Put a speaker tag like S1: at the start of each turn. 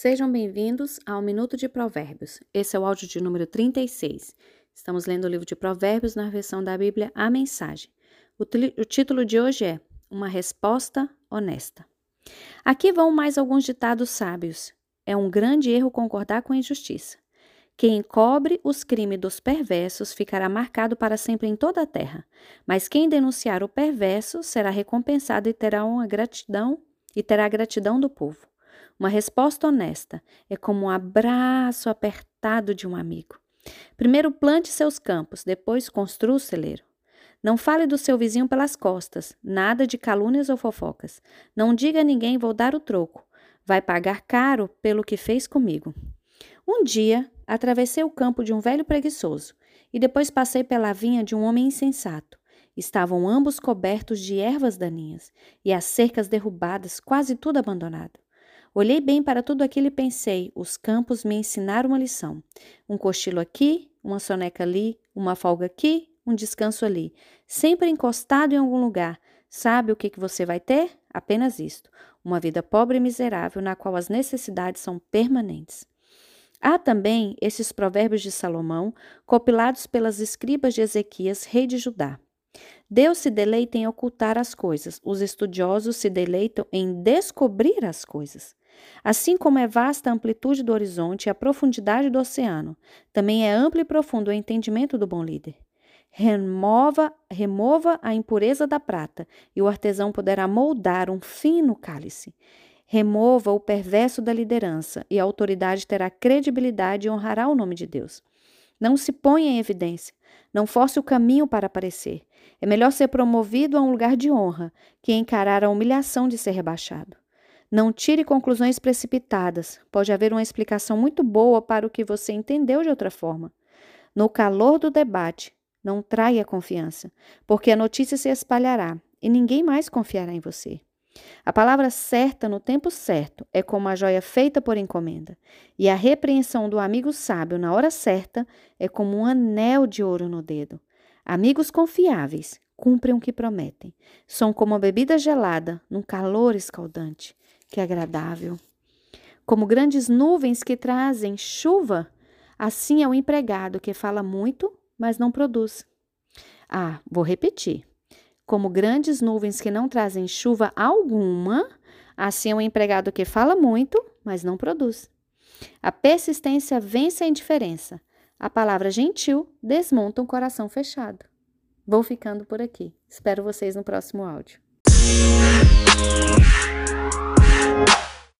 S1: Sejam bem-vindos ao Minuto de Provérbios. Esse é o áudio de número 36. Estamos lendo o livro de Provérbios na versão da Bíblia A Mensagem. O, o título de hoje é Uma Resposta Honesta. Aqui vão mais alguns ditados sábios. É um grande erro concordar com a injustiça. Quem encobre os crimes dos perversos ficará marcado para sempre em toda a terra, mas quem denunciar o perverso será recompensado e terá uma gratidão e terá a gratidão do povo. Uma resposta honesta é como um abraço apertado de um amigo. Primeiro plante seus campos, depois construa o celeiro. Não fale do seu vizinho pelas costas, nada de calúnias ou fofocas. Não diga a ninguém vou dar o troco. Vai pagar caro pelo que fez comigo. Um dia, atravessei o campo de um velho preguiçoso e depois passei pela vinha de um homem insensato. Estavam ambos cobertos de ervas daninhas e as cercas derrubadas, quase tudo abandonado. Olhei bem para tudo aquilo e pensei: os campos me ensinaram uma lição. Um cochilo aqui, uma soneca ali, uma folga aqui, um descanso ali. Sempre encostado em algum lugar. Sabe o que, que você vai ter? Apenas isto: uma vida pobre e miserável, na qual as necessidades são permanentes. Há também esses provérbios de Salomão, compilados pelas escribas de Ezequias, rei de Judá. Deus se deleita em ocultar as coisas, os estudiosos se deleitam em descobrir as coisas. Assim como é vasta a amplitude do horizonte e a profundidade do oceano, também é amplo e profundo o entendimento do bom líder. Remova, remova a impureza da prata, e o artesão poderá moldar um fino cálice. Remova o perverso da liderança, e a autoridade terá credibilidade e honrará o nome de Deus. Não se ponha em evidência, não force o caminho para aparecer. É melhor ser promovido a um lugar de honra que encarar a humilhação de ser rebaixado. Não tire conclusões precipitadas. Pode haver uma explicação muito boa para o que você entendeu de outra forma. No calor do debate, não traia confiança, porque a notícia se espalhará e ninguém mais confiará em você. A palavra certa no tempo certo é como a joia feita por encomenda, e a repreensão do amigo sábio na hora certa é como um anel de ouro no dedo. Amigos confiáveis cumprem o que prometem. São como a bebida gelada num calor escaldante que agradável. Como grandes nuvens que trazem chuva, assim é o empregado que fala muito, mas não produz. Ah, vou repetir. Como grandes nuvens que não trazem chuva alguma, assim é o empregado que fala muito, mas não produz. A persistência vence a indiferença. A palavra gentil desmonta um coração fechado. Vou ficando por aqui. Espero vocês no próximo áudio. Bye.